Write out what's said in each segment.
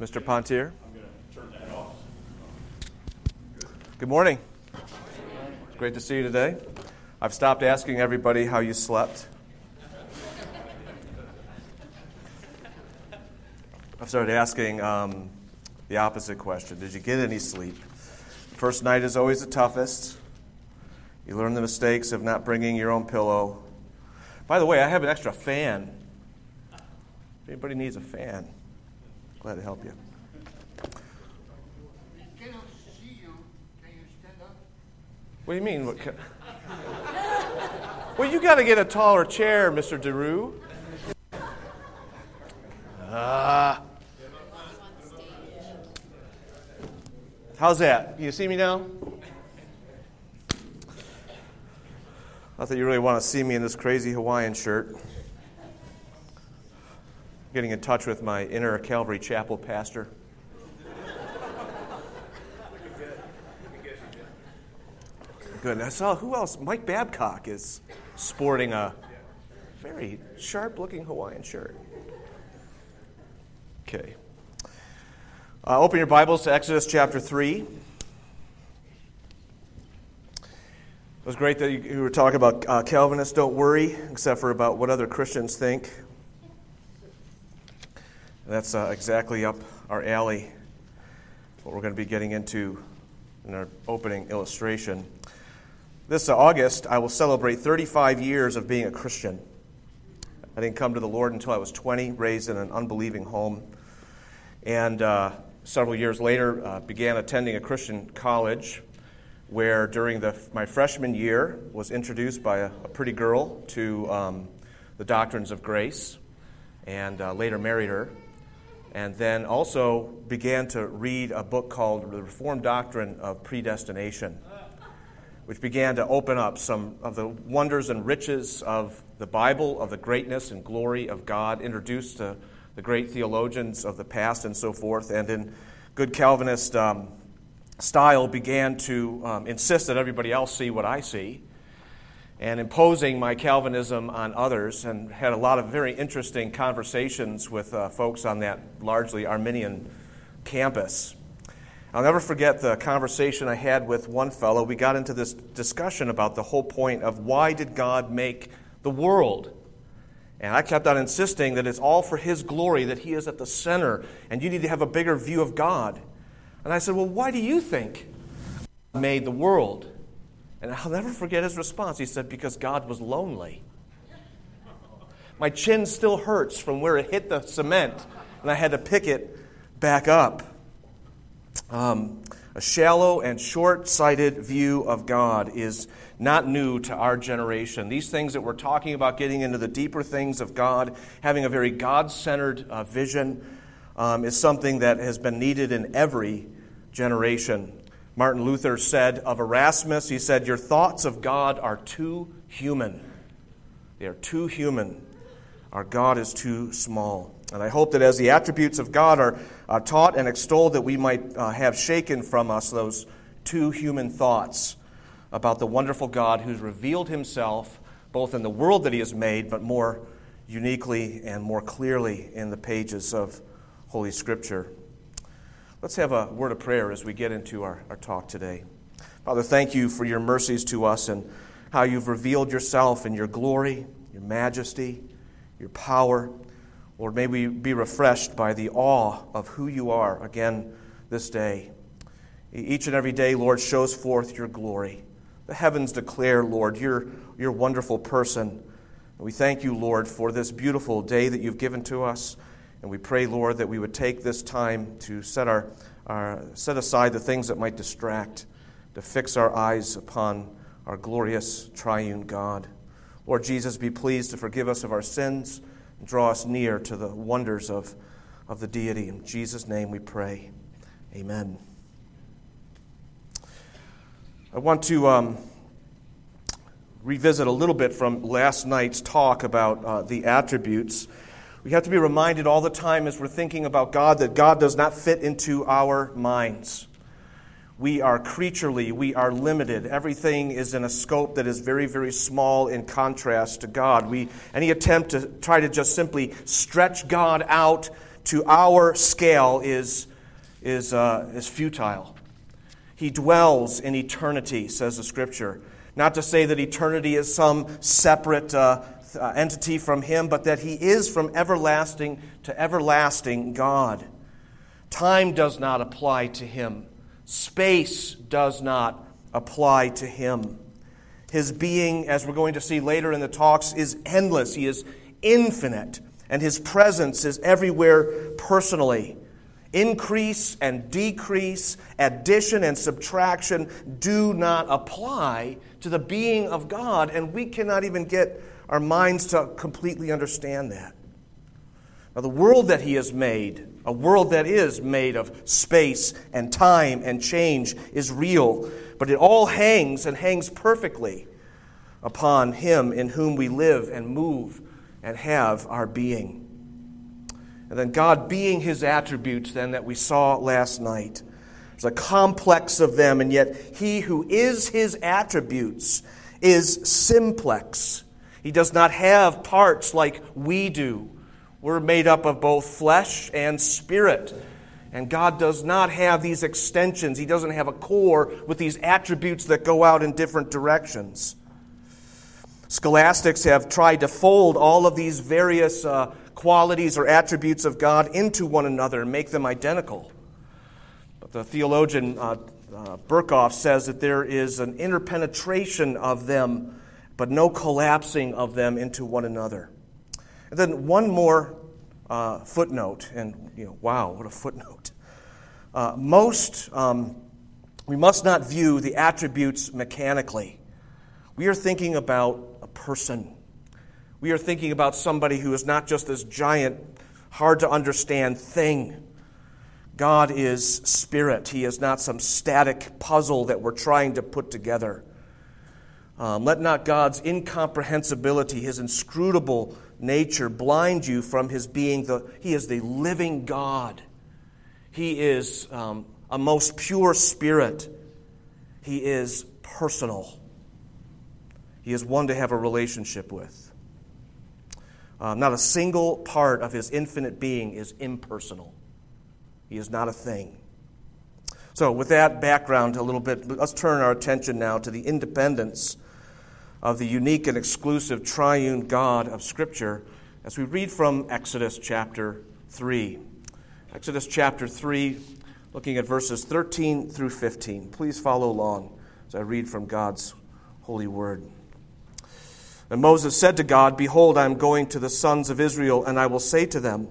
Mr. Pontier? I'm going to turn that off. Good morning. It's great to see you today. I've stopped asking everybody how you slept. I've started asking um, the opposite question Did you get any sleep? First night is always the toughest. You learn the mistakes of not bringing your own pillow. By the way, I have an extra fan. If anybody needs a fan, glad to help you. We cannot see you. Can you stand up? What do you mean? What can... well, you got to get a taller chair, Mr. DeRue. Ah. How's that? You see me now? Not that you really want to see me in this crazy Hawaiian shirt. Getting in touch with my inner Calvary Chapel pastor. Good. I saw who else? Mike Babcock is sporting a very sharp looking Hawaiian shirt. Okay. Uh, open your Bibles to Exodus chapter 3. It was great that you, you were talking about uh, Calvinists don't worry, except for about what other Christians think. That's uh, exactly up our alley, what we're going to be getting into in our opening illustration. This August, I will celebrate 35 years of being a Christian. I didn't come to the Lord until I was 20, raised in an unbelieving home. And uh, several years later, uh, began attending a Christian college where during the, my freshman year was introduced by a, a pretty girl to um, the doctrines of grace and uh, later married her. And then also began to read a book called The Reformed Doctrine of Predestination, which began to open up some of the wonders and riches of the Bible, of the greatness and glory of God, introduced to the great theologians of the past and so forth, and in good Calvinist um, style began to um, insist that everybody else see what I see, and imposing my Calvinism on others, and had a lot of very interesting conversations with uh, folks on that largely Arminian campus. I'll never forget the conversation I had with one fellow. We got into this discussion about the whole point of why did God make the world? And I kept on insisting that it's all for His glory, that He is at the center, and you need to have a bigger view of God. And I said, Well, why do you think God made the world? And I'll never forget his response. He said, Because God was lonely. My chin still hurts from where it hit the cement, and I had to pick it back up. Um, a shallow and short sighted view of God is not new to our generation. These things that we're talking about, getting into the deeper things of God, having a very God centered uh, vision, um, is something that has been needed in every generation. Martin Luther said of Erasmus, he said, Your thoughts of God are too human. They are too human. Our God is too small. And I hope that as the attributes of God are uh, taught and extolled, that we might uh, have shaken from us those too human thoughts about the wonderful God who's revealed himself both in the world that he has made, but more uniquely and more clearly in the pages of Holy Scripture. Let's have a word of prayer as we get into our, our talk today. Father, thank you for your mercies to us and how you've revealed yourself in your glory, your majesty, your power. Lord, may we be refreshed by the awe of who you are again this day. Each and every day, Lord, shows forth your glory. The heavens declare, Lord, your, your wonderful person. We thank you, Lord, for this beautiful day that you've given to us. And we pray, Lord, that we would take this time to set, our, our, set aside the things that might distract, to fix our eyes upon our glorious triune God. Lord Jesus, be pleased to forgive us of our sins and draw us near to the wonders of, of the deity. In Jesus' name we pray. Amen. I want to um, revisit a little bit from last night's talk about uh, the attributes. We have to be reminded all the time as we're thinking about God that God does not fit into our minds. We are creaturely, we are limited. Everything is in a scope that is very, very small in contrast to God. We, any attempt to try to just simply stretch God out to our scale is, is, uh, is futile. He dwells in eternity, says the scripture. Not to say that eternity is some separate uh, uh, entity from Him, but that He is from everlasting to everlasting God. Time does not apply to Him, space does not apply to Him. His being, as we're going to see later in the talks, is endless. He is infinite, and His presence is everywhere personally. Increase and decrease, addition and subtraction do not apply to the being of God, and we cannot even get our minds to completely understand that. Now, the world that He has made, a world that is made of space and time and change, is real, but it all hangs and hangs perfectly upon Him in whom we live and move and have our being. And then God being his attributes, then, that we saw last night. There's a complex of them, and yet he who is his attributes is simplex. He does not have parts like we do. We're made up of both flesh and spirit. And God does not have these extensions. He doesn't have a core with these attributes that go out in different directions. Scholastics have tried to fold all of these various uh, qualities or attributes of God into one another and make them identical. But the theologian uh, uh, Berkhof says that there is an interpenetration of them, but no collapsing of them into one another. And then one more uh, footnote, and you know, wow, what a footnote. Uh, most, um, we must not view the attributes mechanically. We are thinking about a person we are thinking about somebody who is not just this giant, hard to understand thing. God is spirit. He is not some static puzzle that we're trying to put together. Um, let not God's incomprehensibility, his inscrutable nature, blind you from his being the, he is the living God. He is um, a most pure spirit. He is personal. He is one to have a relationship with. Uh, not a single part of his infinite being is impersonal. He is not a thing. So, with that background a little bit, let's turn our attention now to the independence of the unique and exclusive triune God of Scripture as we read from Exodus chapter 3. Exodus chapter 3, looking at verses 13 through 15. Please follow along as I read from God's holy word. And Moses said to God, Behold, I am going to the sons of Israel, and I will say to them,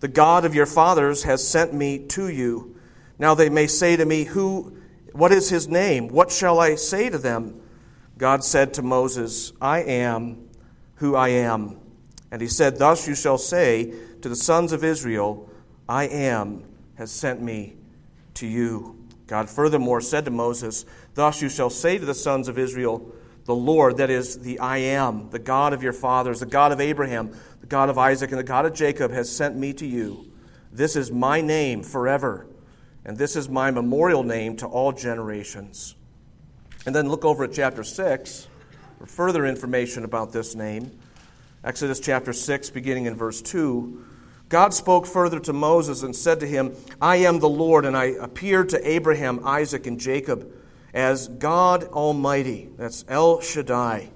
The God of your fathers has sent me to you. Now they may say to me, Who what is his name? What shall I say to them? God said to Moses, I am who I am. And he said, Thus you shall say to the sons of Israel, I am has sent me to you. God furthermore said to Moses, Thus you shall say to the sons of Israel, the Lord, that is the I am, the God of your fathers, the God of Abraham, the God of Isaac, and the God of Jacob, has sent me to you. This is my name forever, and this is my memorial name to all generations. And then look over at chapter 6 for further information about this name. Exodus chapter 6, beginning in verse 2. God spoke further to Moses and said to him, I am the Lord, and I appeared to Abraham, Isaac, and Jacob as God Almighty. That's El Shaddai.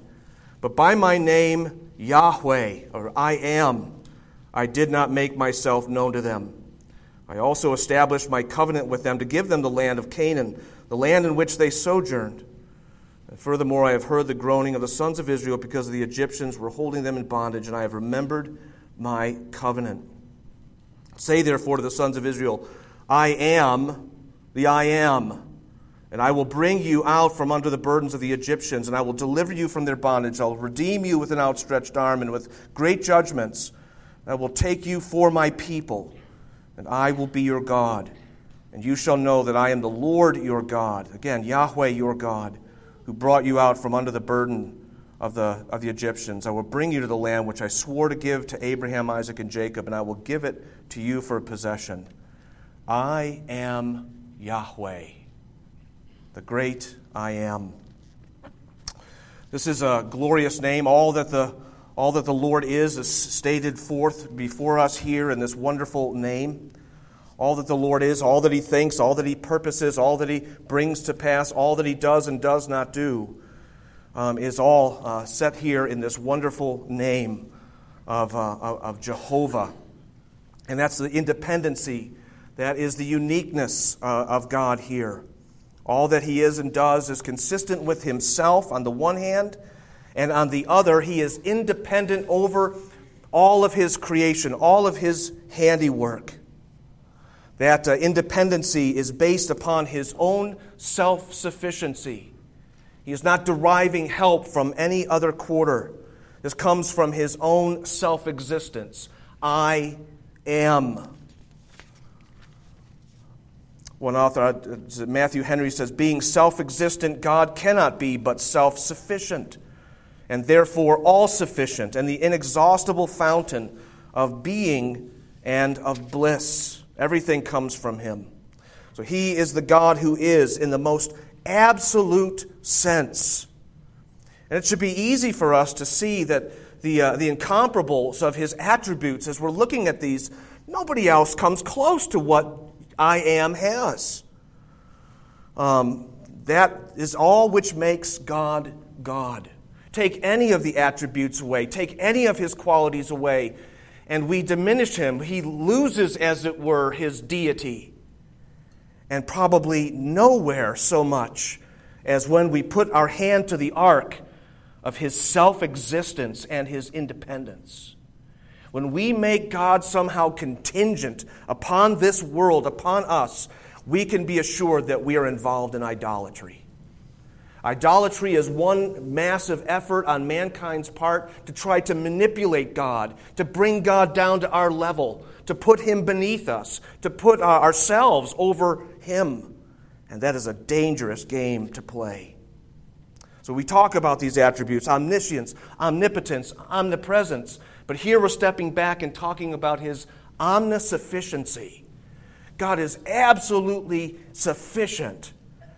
But by my name, Yahweh, or I am, I did not make myself known to them. I also established my covenant with them to give them the land of Canaan, the land in which they sojourned. And furthermore, I have heard the groaning of the sons of Israel because the Egyptians were holding them in bondage, and I have remembered my covenant. Say therefore to the sons of Israel, I am the I am. And I will bring you out from under the burdens of the Egyptians, and I will deliver you from their bondage. I will redeem you with an outstretched arm and with great judgments. I will take you for my people, and I will be your God. And you shall know that I am the Lord your God. Again, Yahweh your God, who brought you out from under the burden of the, of the Egyptians. I will bring you to the land which I swore to give to Abraham, Isaac, and Jacob, and I will give it to you for a possession. I am Yahweh the great I am. This is a glorious name. All that the All that the Lord is is stated forth before us here in this wonderful name. All that the Lord is, all that He thinks, all that He purposes, all that He brings to pass, all that He does and does not do, um, is all uh, set here in this wonderful name of, uh, of Jehovah. And that's the independency, that is the uniqueness uh, of God here. All that He is and does is consistent with Himself on the one hand and on the other, he is independent over all of his creation, all of his handiwork. That uh, independency is based upon his own self sufficiency. He is not deriving help from any other quarter. This comes from his own self existence. I am. One author, uh, Matthew Henry, says, Being self existent, God cannot be but self sufficient and therefore all sufficient and the inexhaustible fountain of being and of bliss. Everything comes from Him. So He is the God who is in the most absolute sense. And it should be easy for us to see that the, uh, the incomparables of His attributes, as we're looking at these, nobody else comes close to what I am has. Um, that is all which makes God God take any of the attributes away, take any of his qualities away, and we diminish him. He loses, as it were, his deity. And probably nowhere so much as when we put our hand to the ark of his self existence and his independence. When we make God somehow contingent upon this world, upon us, we can be assured that we are involved in idolatry. Idolatry is one massive effort on mankind's part to try to manipulate God, to bring God down to our level, to put Him beneath us, to put uh, ourselves over Him. And that is a dangerous game to play. So we talk about these attributes omniscience, omnipotence, omnipresence. But here we're stepping back and talking about His omnisufficiency. God is absolutely sufficient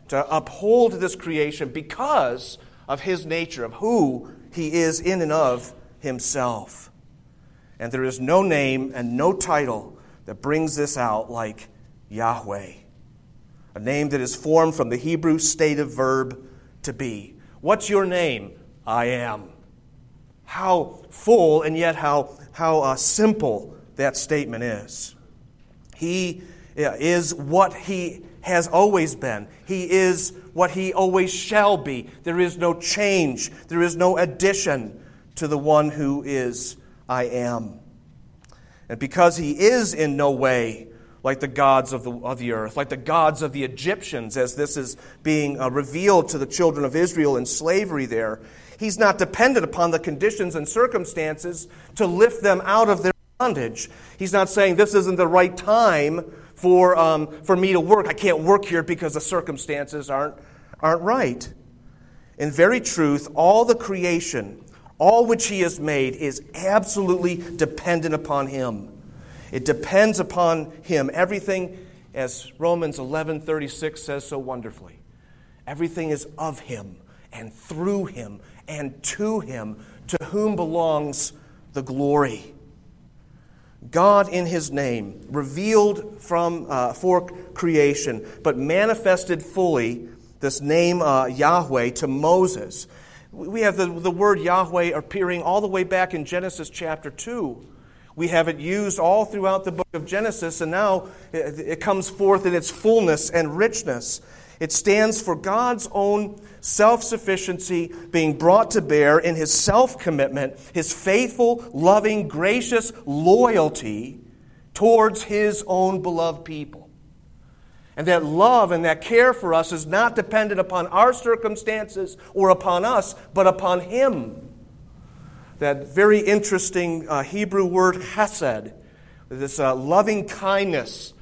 to uphold this creation because of his nature, of who he is in and of himself. And there is no name and no title that brings this out like Yahweh, a name that is formed from the Hebrew stative verb to be. What's your name? I am. How full and yet how, how uh, simple that statement is. He is what he has always been. He is what he always shall be. There is no change, there is no addition to the one who is I am. And because he is in no way like the gods of the, of the earth, like the gods of the Egyptians, as this is being uh, revealed to the children of Israel in slavery there, he's not dependent upon the conditions and circumstances to lift them out of their bondage. He's not saying this isn't the right time for, um, for me to work. I can't work here because the circumstances aren't, aren't right. In very truth, all the creation, all which He has made, is absolutely dependent upon Him. It depends upon Him. Everything, as Romans 11:36 says so wonderfully, everything is of Him and through Him and to Him, to whom belongs the glory. God in his name, revealed from uh, for creation, but manifested fully this name uh, Yahweh to Moses. We have the, the word Yahweh appearing all the way back in Genesis chapter 2. We have it used all throughout the book of Genesis, and now it, it comes forth in its fullness and richness. It stands for God's own self sufficiency being brought to bear in his self commitment, his faithful, loving, gracious loyalty towards his own beloved people. And that love and that care for us is not dependent upon our circumstances or upon us, but upon him. That very interesting uh, Hebrew word chesed, this uh, loving kindness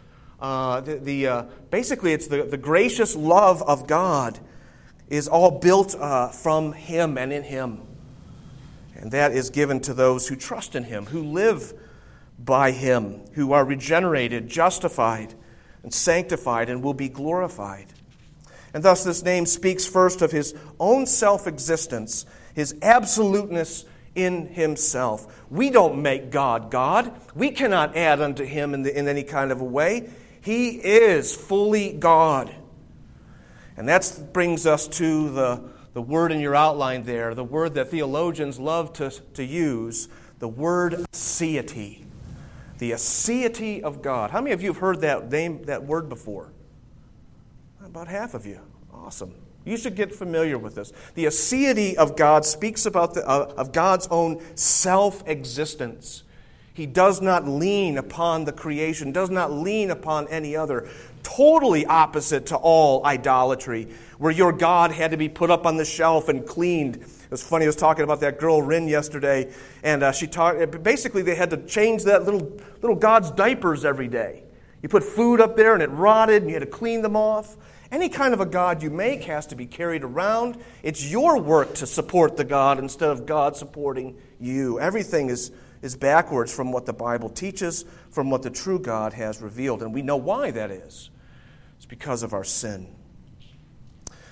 uh, the, the uh, basically, it's the, the gracious love of God is all built uh, from Him and in Him. And that is given to those who trust in Him, who live by Him, who are regenerated, justified, and sanctified, and will be glorified. And thus, this name speaks first of His own self existence, His absoluteness in himself. We don't make God God. We cannot add unto him in, the, in any kind of a way. He is fully God. And that brings us to the, the word in your outline there, the word that theologians love to, to use, the word aseity. The aseity of God. How many of you have heard that name, that word before? About half of you. Awesome. You should get familiar with this. The aseity of God speaks about the, uh, of God's own self existence. He does not lean upon the creation, does not lean upon any other. Totally opposite to all idolatry, where your God had to be put up on the shelf and cleaned. It was funny, I was talking about that girl, Rin, yesterday, and uh, she talked, basically, they had to change that little, little God's diapers every day. You put food up there and it rotted, and you had to clean them off. Any kind of a God you make has to be carried around. It's your work to support the God instead of God supporting you. Everything is, is backwards from what the Bible teaches, from what the true God has revealed. And we know why that is. It's because of our sin.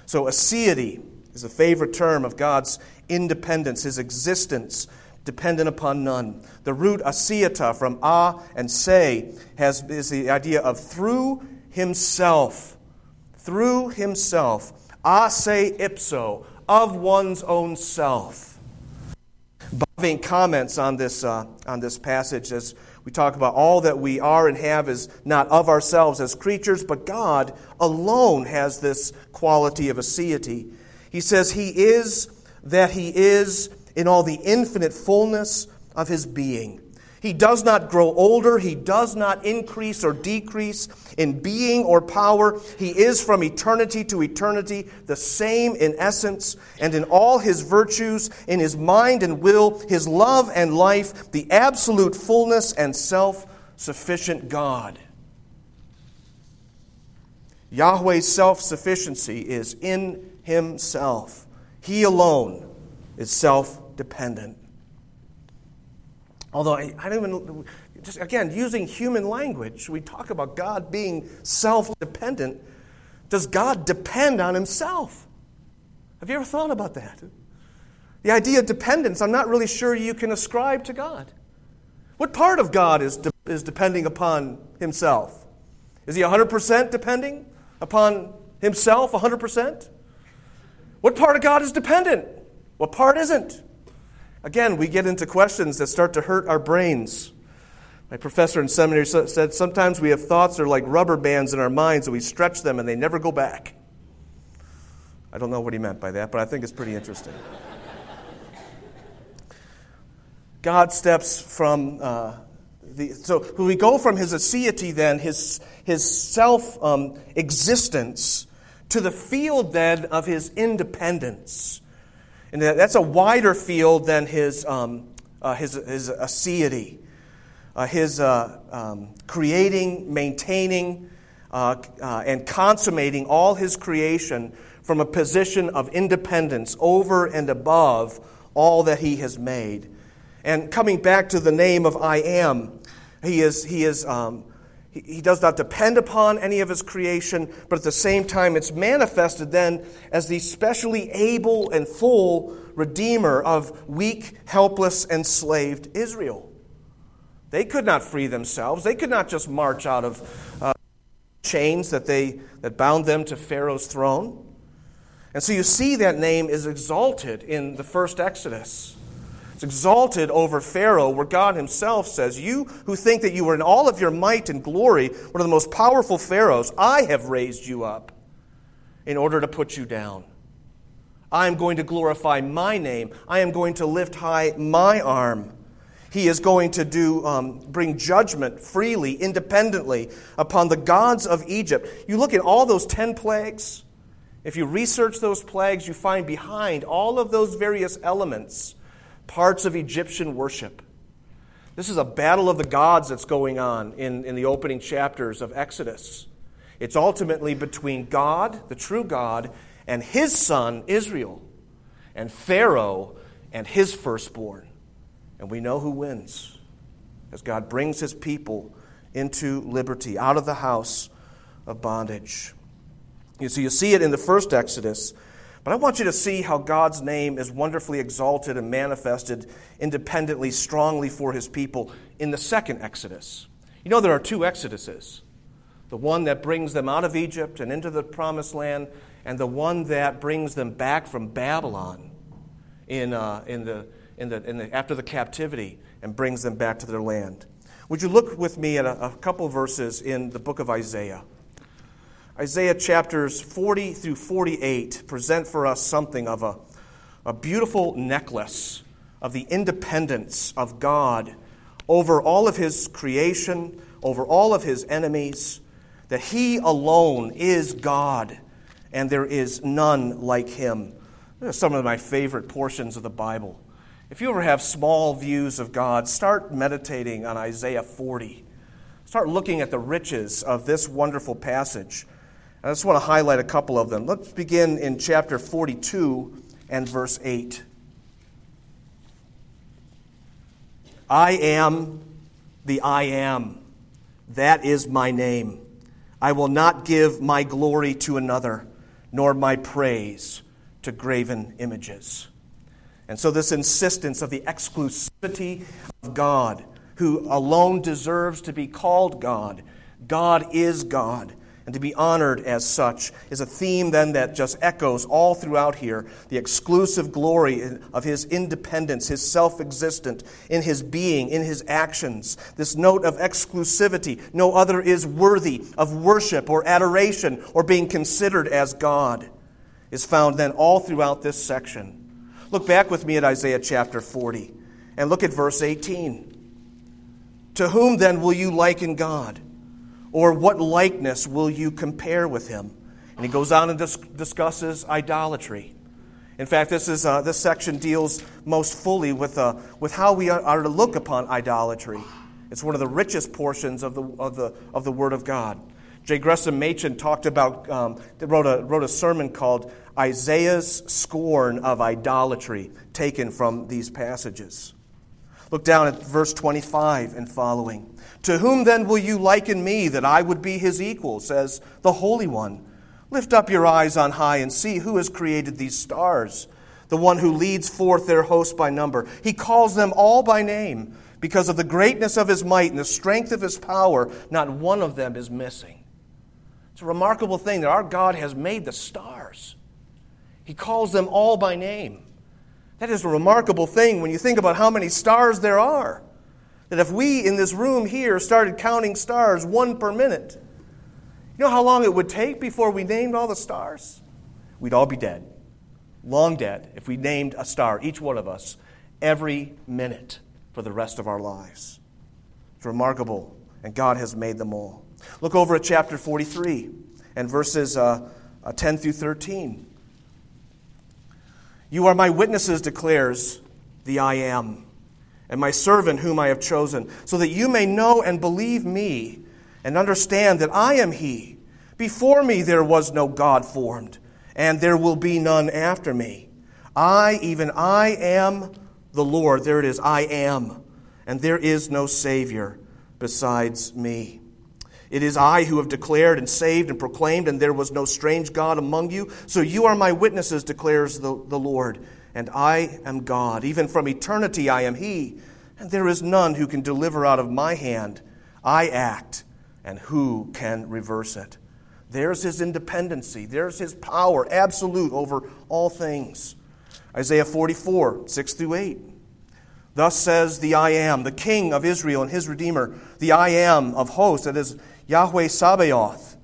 So, aseity is a favorite term of God's independence, his existence dependent upon none. The root aseitas from a and se has, is the idea of through himself through himself, a se ipso, of one's own self. Bavinck comments on this, uh, on this passage as we talk about all that we are and have is not of ourselves as creatures, but God alone has this quality of aseity. He says, He is that He is in all the infinite fullness of His being. He does not grow older. He does not increase or decrease in being or power. He is from eternity to eternity the same in essence and in all his virtues, in his mind and will, his love and life, the absolute fullness and self sufficient God. Yahweh's self sufficiency is in himself. He alone is self dependent. Although I, I don't even, just again, using human language, we talk about God being self dependent. Does God depend on himself? Have you ever thought about that? The idea of dependence, I'm not really sure you can ascribe to God. What part of God is, de- is depending upon himself? Is he 100% depending upon himself 100%? What part of God is dependent? What part isn't? Again, we get into questions that start to hurt our brains. My professor in seminary said sometimes we have thoughts that are like rubber bands in our minds and we stretch them and they never go back. I don't know what he meant by that, but I think it's pretty interesting. God steps from uh, the. So we go from his aseity, then, his, his self um, existence, to the field then of his independence. And that's a wider field than his, um, uh, his, his aseity, uh, his uh, um, creating, maintaining, uh, uh, and consummating all his creation from a position of independence over and above all that he has made. And coming back to the name of I am, he is, he is um, he does not depend upon any of his creation, but at the same time, it's manifested then as the specially able and full Redeemer of weak, helpless, enslaved Israel. They could not free themselves. They could not just march out of uh, chains that, they, that bound them to Pharaoh's throne. And so you see that name is exalted in the first Exodus. Exalted over Pharaoh, where God himself says, You who think that you are in all of your might and glory, one of the most powerful pharaohs, I have raised you up in order to put you down. I am going to glorify my name. I am going to lift high my arm. He is going to do, um, bring judgment freely, independently upon the gods of Egypt. You look at all those 10 plagues. If you research those plagues, you find behind all of those various elements parts of Egyptian worship. This is a battle of the gods that's going on in, in the opening chapters of Exodus. It's ultimately between God, the true God, and his son, Israel, and Pharaoh and his firstborn. And we know who wins as God brings his people into liberty, out of the house of bondage. You see, you see it in the first Exodus But I want you to see how God's name is wonderfully exalted and manifested independently, strongly for his people in the second Exodus. You know, there are two Exoduses the one that brings them out of Egypt and into the promised land, and the one that brings them back from Babylon in, uh, in the, in the, in the, after the captivity and brings them back to their land. Would you look with me at a, a couple verses in the book of Isaiah? Isaiah chapters 40 through 48 present for us something of a, a beautiful necklace of the independence of God over all of his creation, over all of his enemies, that he alone is God and there is none like him. These are some of my favorite portions of the Bible. If you ever have small views of God, start meditating on Isaiah 40. Start looking at the riches of this wonderful passage. I just want to highlight a couple of them. Let's begin in chapter 42 and verse 8. I am the I am. That is my name. I will not give my glory to another, nor my praise to graven images. And so, this insistence of the exclusivity of God, who alone deserves to be called God, God is God, and to be honored as such, is a theme then that just echoes all throughout here the exclusive glory of his independence, his self existent, in his being, in his actions. This note of exclusivity, no other is worthy of worship or adoration or being considered as God, is found then all throughout this section. Look back with me at Isaiah chapter 40 and look at verse 18. To whom then will you liken God? Or what likeness will you compare with him? And he goes on and dis- discusses idolatry. In fact, this, is, uh, this section deals most fully with, uh, with how we are, to look upon idolatry. It's one of the richest portions of the, of the, of the Word of God. J. Gresham Machen talked about, um, wrote, a, wrote a sermon called Isaiah's Scorn of Idolatry, taken from these passages. Look down at verse 25 and following. To whom then will you liken me that I would be his equal, says the Holy One? Lift up your eyes on high and see who has created these stars, the one who leads forth their host by number. He calls them all by name. Because of the greatness of his might and the strength of his power, not one of them is missing. It's a remarkable thing that our God has made the stars. He calls them all by name. That is a remarkable thing when you think about how many stars there are. That if we in this room here started counting stars one per minute, you know how long it would take before we named all the stars? We'd all be dead. Long dead if we named a star, each one of us, every minute for the rest of our lives. It's remarkable, and God has made them all. Look over at chapter 43 and verses uh, uh, 10 through 13. You are my witnesses, declares the I am, and my servant whom I have chosen, so that you may know and believe me and understand that I am He. Before me there was no God formed, and there will be none after me. I, even I, am the Lord. There it is, I am, and there is no Savior besides me. It is I who have declared and saved and proclaimed, and there was no strange God among you. So you are my witnesses, declares the, the Lord, and I am God. Even from eternity I am He, and there is none who can deliver out of my hand. I act, and who can reverse it? There's His independency, there's His power, absolute over all things. Isaiah 44, 6 through 8. Thus says the I am, the King of Israel and his Redeemer, the I am of hosts, that is Yahweh Sabaoth.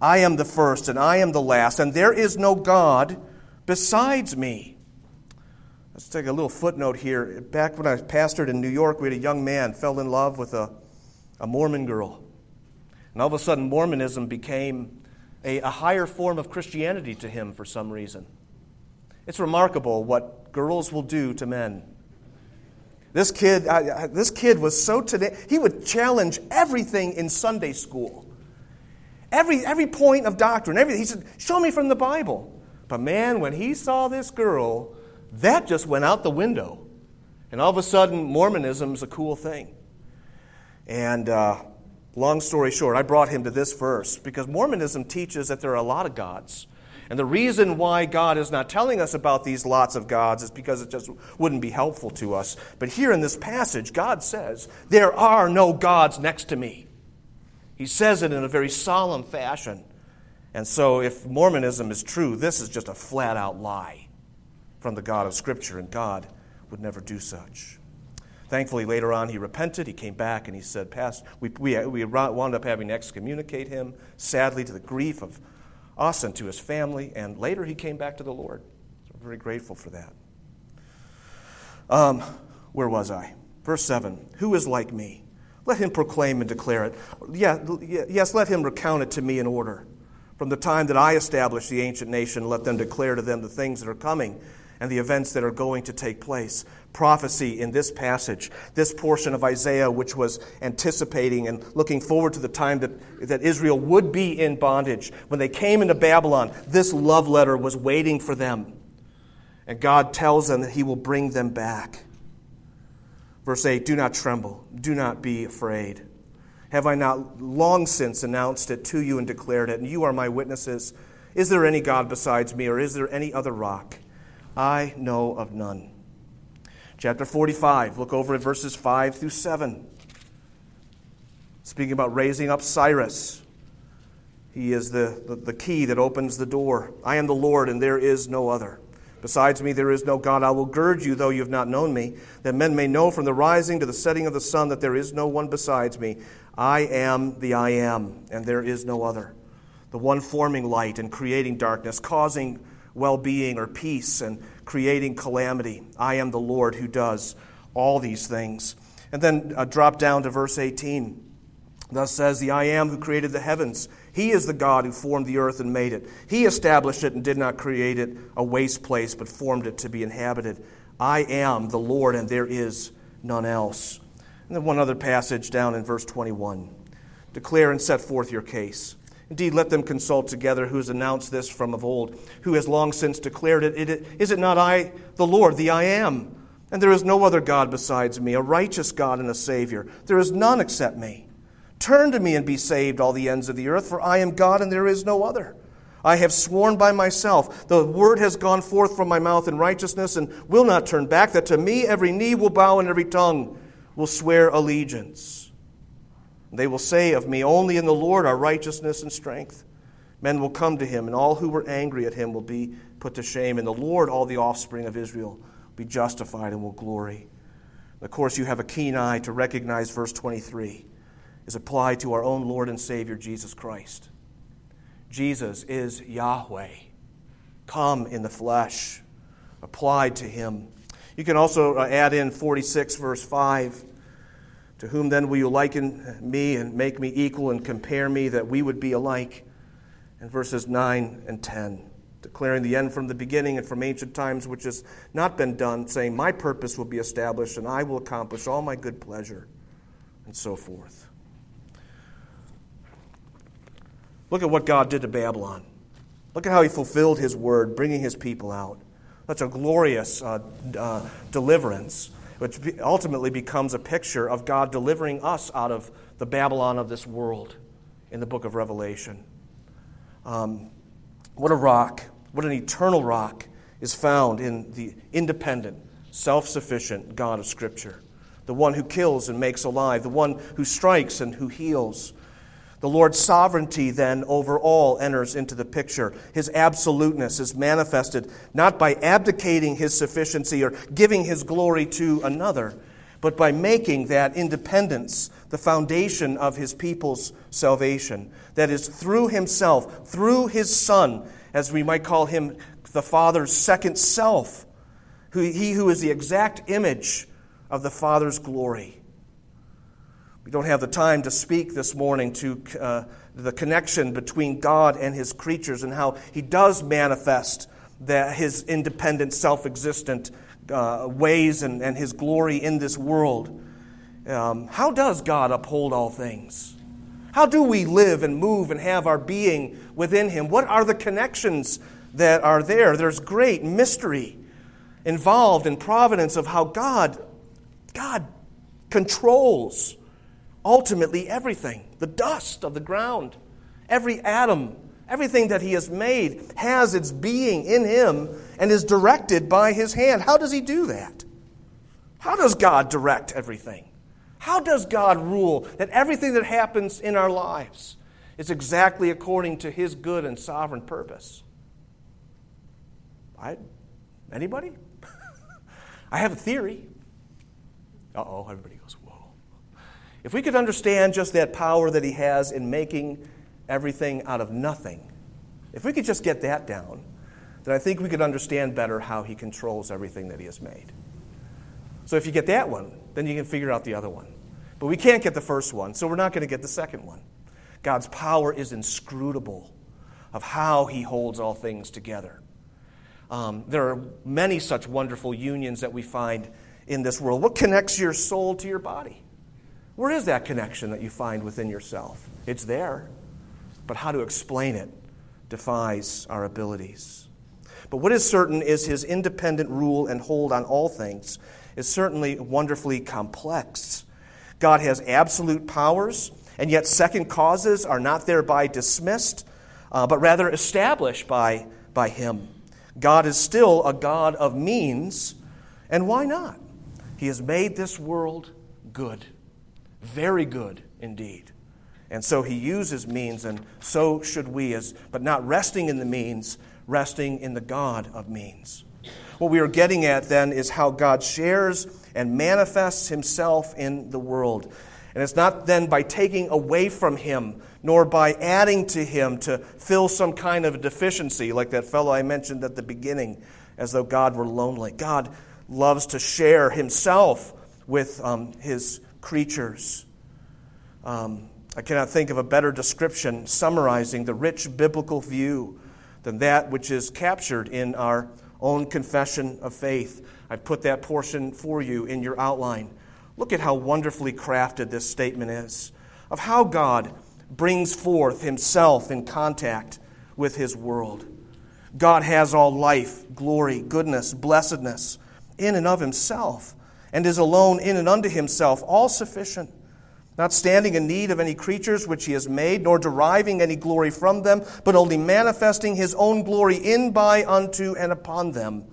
I am the first and I am the last, and there is no God besides me. Let's take a little footnote here. Back when I pastored in New York, we had a young man fell in love with a, a Mormon girl. And all of a sudden, Mormonism became a, a higher form of Christianity to him for some reason. It's remarkable what girls will do to men. This kid, uh, this kid was so today, he would challenge everything in Sunday school. Every, every point of doctrine, everything. He said, Show me from the Bible. But man, when he saw this girl, that just went out the window. And all of a sudden, Mormonism's a cool thing. And uh, long story short, I brought him to this verse because Mormonism teaches that there are a lot of gods. And the reason why God is not telling us about these lots of gods is because it just wouldn't be helpful to us. But here in this passage, God says, There are no gods next to me. He says it in a very solemn fashion. And so, if Mormonism is true, this is just a flat out lie from the God of Scripture, and God would never do such. Thankfully, later on, he repented. He came back and he said, Past, we, we, we wound up having to excommunicate him, sadly, to the grief of us and to his family. And later, he came back to the Lord. So I'm very grateful for that. Um, where was I? Verse 7 Who is like me? Let him proclaim and declare it. Yeah, yes, let him recount it to me in order. From the time that I established the ancient nation, let them declare to them the things that are coming and the events that are going to take place. Prophecy in this passage, this portion of Isaiah, which was anticipating and looking forward to the time that, that Israel would be in bondage. When they came into Babylon, this love letter was waiting for them. And God tells them that He will bring them back. Verse 8 Do not tremble, do not be afraid. Have I not long since announced it to you and declared it? And you are my witnesses. Is there any God besides me, or is there any other rock? I know of none. Chapter 45, look over at verses 5 through 7. Speaking about raising up Cyrus. He is the, the, the, key that opens the door. I am the Lord, and there is no other. Besides me, there is no God. I will gird you, though you have not known me, that men may know from the rising to the setting of the sun that there is no one besides me. I am the I am, and there is no other. The one forming light and creating darkness, causing well being or peace and creating calamity. I am the Lord who does all these things. And then uh, drop down to verse 18. Thus says the I am who created the heavens. He is the God who formed the earth and made it. He established it and did not create it a waste place, but formed it to be inhabited. I am the Lord, and there is none else. And then one other passage down in verse 21. Declare and set forth your case. Indeed, let them consult together who has announced this from of old, who has long since declared it. Is it not I, the Lord, the I am? And there is no other God besides me, a righteous God and a Savior. There is none except me. Turn to me and be saved, all the ends of the earth, for I am God and there is no other. I have sworn by myself, the word has gone forth from my mouth in righteousness and will not turn back, that to me every knee will bow and every tongue will swear allegiance. They will say of me, Only in the Lord are righteousness and strength. Men will come to him, and all who were angry at him will be put to shame. In the Lord, all the offspring of Israel will be justified and will glory. Of course, you have a keen eye to recognize verse 23 is applied to our own Lord and Savior, Jesus Christ. Jesus is Yahweh, come in the flesh, applied to him. You can also uh, add in 46, verse 5. To whom then will you liken me and make me equal and compare me that we would be alike? And verses 9 and 10, declaring the end from the beginning and from ancient times, which has not been done, saying, My purpose will be established and I will accomplish all my good pleasure, and so forth. Look at what God did to Babylon. Look at how he fulfilled his word, bringing his people out. Such a glorious uh, uh, deliverance which ultimately becomes a picture of God delivering us out of the Babylon of this world in the book of Revelation. Um, what a rock, what an eternal rock is found in the independent, self sufficient God of Scripture, the one who kills and makes alive, the one who strikes and who heals, the Lord's sovereignty, then, over all enters into the picture. His absoluteness is manifested not by abdicating his sufficiency or giving his glory to another, but by making that independence the foundation of his people's salvation. That is, through himself, through his Son, as we might call him the Father's second self, he who is the exact image of the Father's glory. We don't have the time to speak this morning to uh, the connection between God and his creatures and how he does manifest that his independent, self existent uh, ways and, and his glory in this world. Um, how does God uphold all things? How do we live and move and have our being within him? What are the connections that are there? There's great mystery involved in providence of how God, God controls ultimately everything the dust of the ground, every atom, Everything that He has made has its being in Him and is directed by His hand. How does He do that? How does God direct everything? How does God rule that everything that happens in our lives is exactly according to His good and sovereign purpose? I, anybody? I have a theory. Uh oh, everybody goes. If we could understand just that power that He has in making everything out of nothing, if we could just get that down, then I think we could understand better how He controls everything that He has made. So if you get that one, then you can figure out the other one. But we can't get the first one, so we're not going to get the second one. God's power is inscrutable of how He holds all things together. Um, there are many such wonderful unions that we find in this world. What connects your soul to your body? Where is that connection that you find within yourself? It's there, but how to explain it defies our abilities. But what is certain is his independent rule and hold on all things is certainly wonderfully complex. God has absolute powers, and yet second causes are not thereby dismissed, uh, but rather established by, by him. God is still a God of means, and why not? He has made this world good, very good indeed. And so he uses means, and so should we, as, but not resting in the means, resting in the God of means. What we are getting at then is how God shares and manifests himself in the world. And it's not then by taking away from him, nor by adding to him to fill some kind of deficiency, like that fellow I mentioned at the beginning, as though God were lonely. God loves to share himself with um, his creatures. Um, I cannot think of a better description summarizing the rich biblical view than that which is captured in our own confession of faith. I've put that portion for you in your outline. Look at how wonderfully crafted this statement is of how God brings forth himself in contact with his world. God has all life, glory, goodness, blessedness in and of himself, and is alone in and unto himself, all sufficient, not standing in need of any creatures which he has made, nor deriving any glory from them, but only manifesting his own glory in, by, unto, and upon them.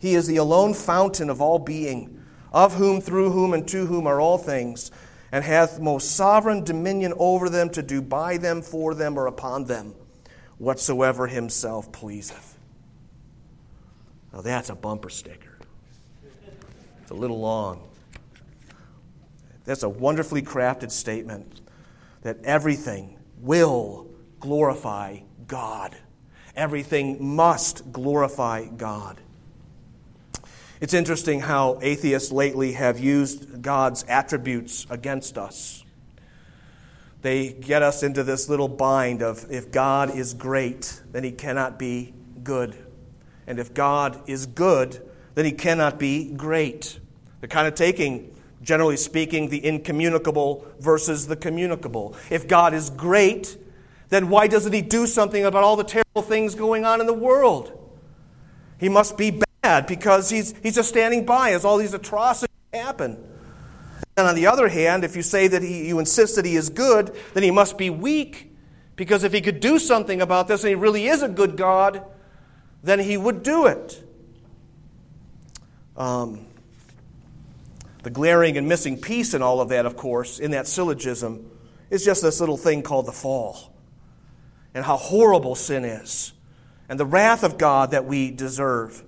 He is the alone fountain of all being of whom, through whom, and to whom are all things, and hath most sovereign dominion over them to do by them, for them, or upon them whatsoever himself pleaseth. Now that's a bumper sticker. It's a little long. That's a wonderfully crafted statement that everything will glorify God. Everything must glorify God. It's interesting how atheists lately have used God's attributes against us. They get us into this little bind of if God is great, then he cannot be good. And if God is good, then he cannot be great. They're kind of taking, generally speaking, the incommunicable versus the communicable. If God is great, then why doesn't he do something about all the terrible things going on in the world? He must be bad because he's, he's just standing by as all these atrocities happen. And on the other hand, if you say that he, you insist that he is good, then he must be weak. Because if he could do something about this and he really is a good God, then he would do it. Um, the glaring and missing piece in all of that, of course, in that syllogism, is just this little thing called the fall and how horrible sin is and the wrath of God that we deserve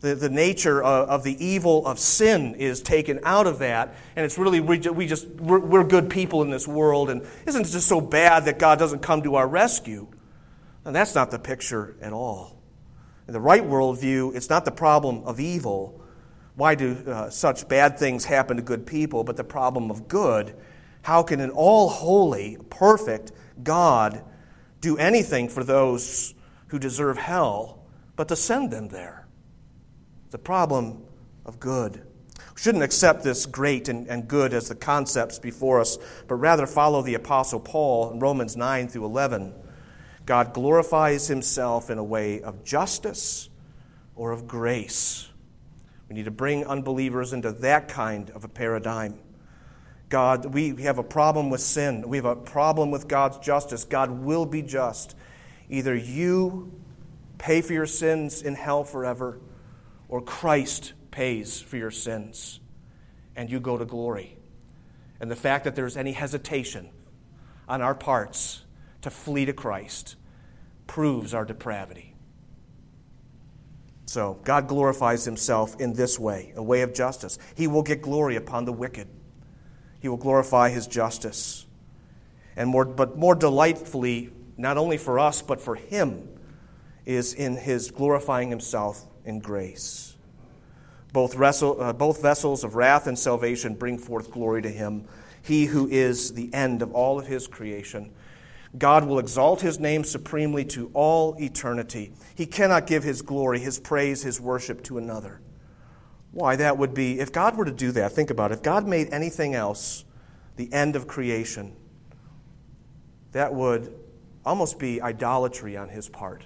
the, the nature of, of, the evil of sin is taken out of that. And it's really, we, we just, we're, we're good people in this world. And isn't it just so bad that God doesn't come to our rescue? And that's not the picture at all. In the right worldview, it's not the problem of evil. Why do uh, such bad things happen to good people? But the problem of good. How can an all holy, perfect God do anything for those who deserve hell but to send them there? the problem of good. We shouldn't accept this great and, and good as the concepts before us, but rather follow the Apostle Paul in Romans 9 through 11. God glorifies himself in a way of justice or of grace. We need to bring unbelievers into that kind of a paradigm. God, we have a problem with sin. We have a problem with God's justice. God will be just Either you pay for your sins in hell forever, or Christ pays for your sins and you go to glory. And the fact that there's any hesitation on our parts to flee to Christ proves our depravity. So, God glorifies himself in this way, a way of justice. He will get glory upon the wicked. He will glorify his justice. And more, but more delightfully, not only for us, but for him, is in his glorifying himself in grace. Both, wrestle, uh, both vessels of wrath and salvation bring forth glory to him, he who is the end of all of his creation. God will exalt his name supremely to all eternity. He cannot give his glory, his praise, his worship to another. Why, that would be, if God were to do that, think about it. If God made anything else the end of creation, that would almost be idolatry on his part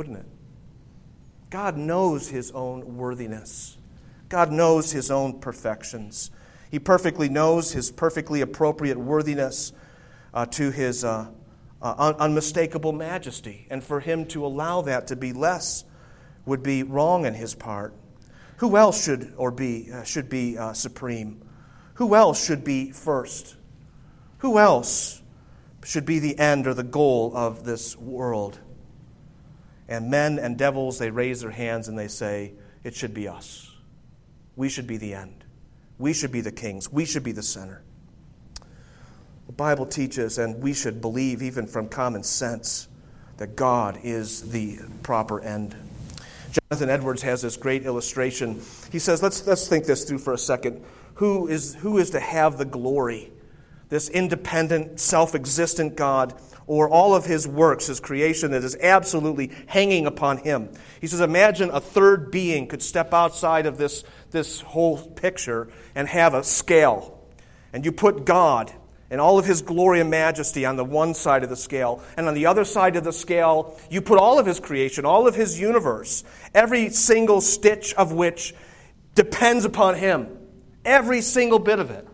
wouldn't it? God knows his own worthiness. God knows his own perfections. He perfectly knows his perfectly appropriate worthiness uh, to his uh, uh, un- unmistakable majesty. And for him to allow that to be less would be wrong on his part. Who else should or be uh, should be uh, supreme? Who else should be first? Who else should be the end or the goal of this world? And men and devils, they raise their hands and they say, It should be us. We should be the end. We should be the kings. We should be the center. The Bible teaches, and we should believe, even from common sense, that God is the proper end. Jonathan Edwards has this great illustration. He says, let's, let's think this through for a second. Who is, who is to have the glory? This independent, self existent God or all of his works, his creation that is absolutely hanging upon him. He says, Imagine a third being could step outside of this, this whole picture and have a scale. And you put God and all of his glory and majesty on the one side of the scale. And on the other side of the scale, you put all of his creation, all of his universe, every single stitch of which depends upon him. Every single bit of it.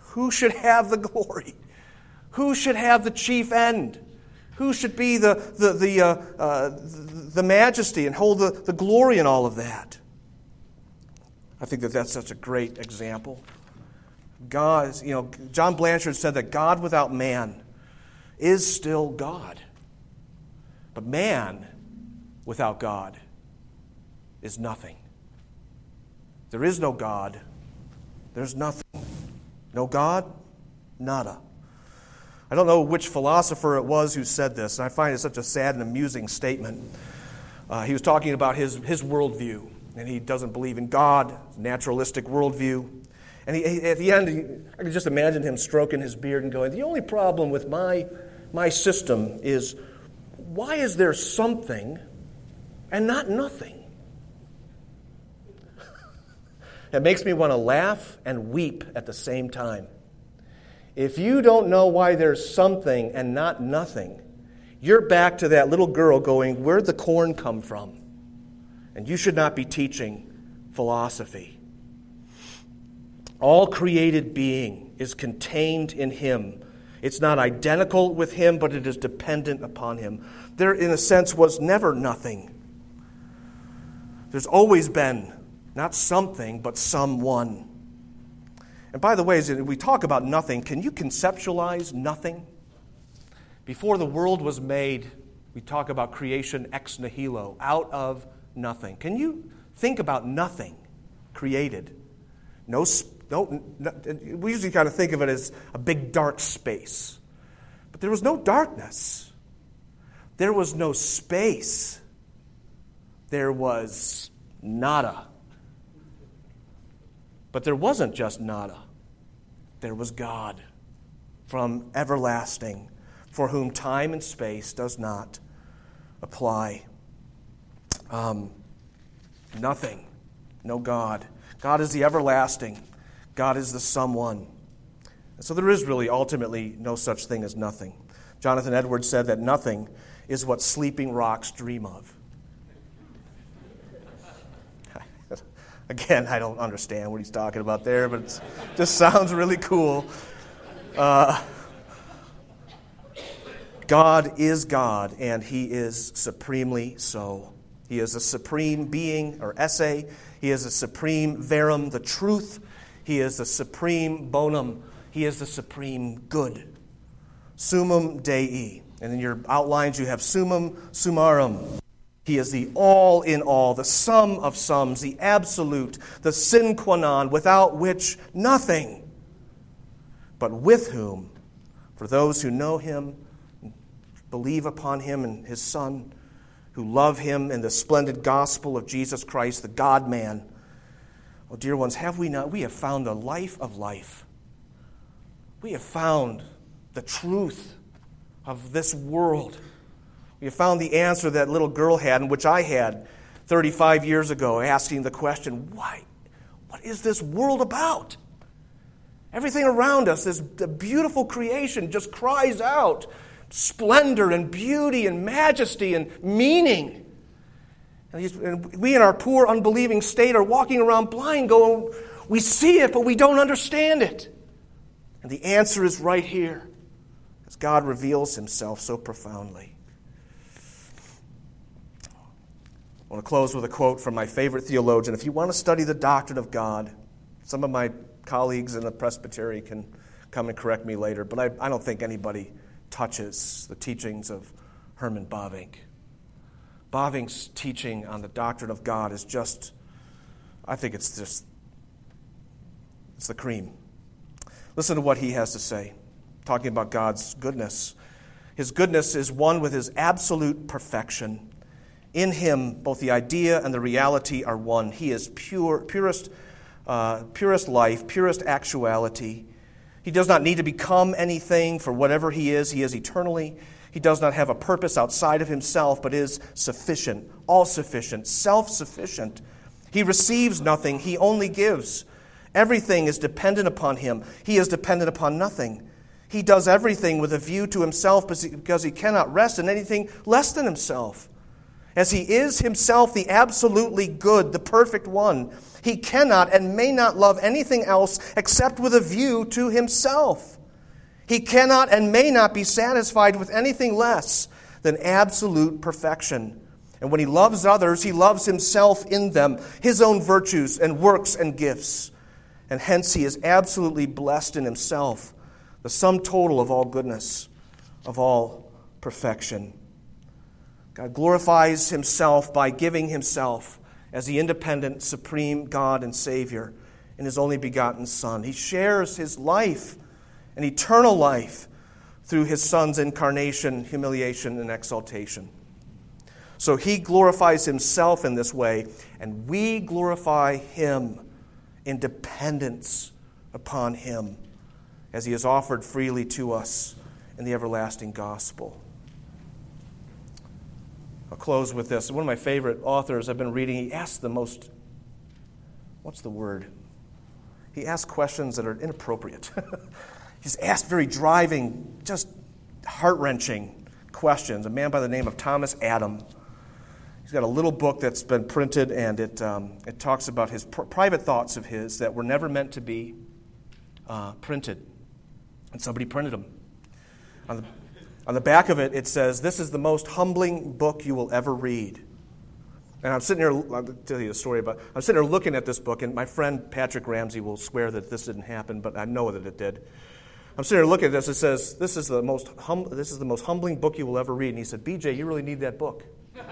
Who should have the glory? Who should have the chief end? Who should be the, the, the, uh, uh, the majesty and hold the, the glory in all of that? I think that that's such a great example. God, you know, John Blanchard said that God without man is still God. But man without God is nothing. There is no God. There's nothing. No God, nada. I don't know which philosopher it was who said this, and I find it such a sad and amusing statement. Uh, he was talking about his, his worldview, and he doesn't believe in God, naturalistic worldview. And he, at the end, I can just imagine him stroking his beard and going, The only problem with my, my system is why is there something and not nothing? it makes me want to laugh and weep at the same time. If you don't know why there's something and not nothing, you're back to that little girl going, Where'd the corn come from? And you should not be teaching philosophy. All created being is contained in Him. It's not identical with Him, but it is dependent upon Him. There, in a sense, was never nothing. There's always been not something, but someone. And by the way, as we talk about nothing, can you conceptualize nothing? Before the world was made, we talk about creation ex nihilo, out of nothing. Can you think about nothing created? No, no, no, we usually kind of think of it as a big dark space. But there was no darkness. There was no space. There was nada. But there wasn't just nada, there was God from everlasting, for whom time and space does not apply. Um, nothing, no God. God is the everlasting, God is the someone. And so there is really ultimately no such thing as nothing. Jonathan Edwards said that nothing is what sleeping rocks dream of. Again, I don't understand what he's talking about there, but it just sounds really cool. Uh, God is God, and He is supremely so. He is a supreme being or esse. He is a supreme verum, the truth. He is the supreme bonum. He is the supreme good. Summum Dei. And in your outlines, you have summum summarum. He is the all in all, the sum of sums, the absolute, the sine qua non, without which nothing, but with whom, for those who know him, believe upon him and his Son, who love him in the splendid gospel of Jesus Christ, the God man. Oh, dear ones, have we not? We have found the life of life. We have found the truth of this world. We have found the answer that little girl had, and which I had 35 years ago, asking the question, why? What is this world about? Everything around us, this beautiful creation, just cries out splendor and beauty and majesty and meaning. And we, in our poor, unbelieving state, are walking around blind, going, We see it, but we don't understand it. And the answer is right here, as God reveals himself so profoundly. I want to close with a quote from my favorite theologian. If you want to study the doctrine of God, some of my colleagues in the presbytery can come and correct me later, but I, I don't think anybody touches the teachings of Herman Bavinck. Bavinck's teaching on the doctrine of God is just, I think it's just, it's the cream. Listen to what he has to say, talking about God's goodness. His goodness is one with his absolute perfection. In him, both the idea and the reality are one. He is pure, purest, uh, purest life, purest actuality. He does not need to become anything for whatever he is. He is eternally. He does not have a purpose outside of himself, but is sufficient, all sufficient, self sufficient. He receives nothing, he only gives. Everything is dependent upon him. He is dependent upon nothing. He does everything with a view to himself because he cannot rest in anything less than himself. As he is himself the absolutely good, the perfect one, he cannot and may not love anything else except with a view to himself. He cannot and may not be satisfied with anything less than absolute perfection. And when he loves others, he loves himself in them, his own virtues and works and gifts. And hence he is absolutely blessed in himself, the sum total of all goodness, of all perfection. God glorifies himself by giving himself as the independent, supreme God and Savior in his only begotten Son. He shares his life, an eternal life, through his Son's incarnation, humiliation, and exaltation. So he glorifies himself in this way, and we glorify him in dependence upon him as he is offered freely to us in the everlasting gospel. I'll close with this. One of my favorite authors I've been reading, he asks the most, what's the word? He asks questions that are inappropriate. He's asked very driving, just heart wrenching questions. A man by the name of Thomas Adam. He's got a little book that's been printed, and it, um, it talks about his pr- private thoughts of his that were never meant to be uh, printed. And somebody printed them. On the on the back of it, it says, This is the most humbling book you will ever read. And I'm sitting here, I'll tell you a story about, I'm sitting here looking at this book, and my friend Patrick Ramsey will swear that this didn't happen, but I know that it did. I'm sitting here looking at this, it says, This is the most, hum, this is the most humbling book you will ever read. And he said, BJ, you really need that book. at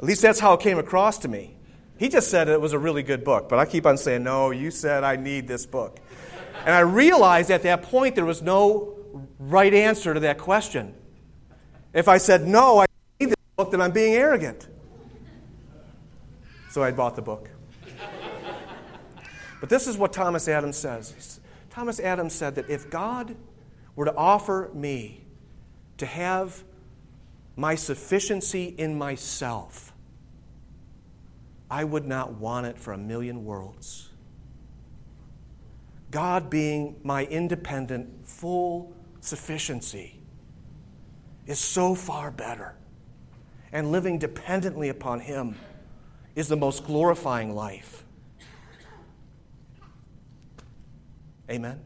least that's how it came across to me. He just said it was a really good book, but I keep on saying, No, you said I need this book. And I realized at that point there was no right answer to that question. If I said, no, I need this book, then I'm being arrogant. So I bought the book. But this is what Thomas Adams says. Thomas Adams said that if God were to offer me to have my sufficiency in myself, I would not want it for a million worlds. God being my independent, full, sufficiency is so far better. And living dependently upon Him is the most glorifying life. Amen.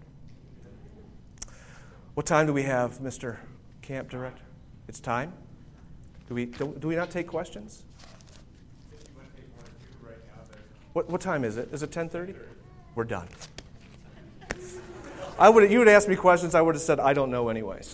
What time do we have, Mr. Camp Director? It's time? Do we, do, do we not take questions? What, what time is it? Is it 10.30? We're done. I would, you would ask me questions, I would have said, I don't know anyways.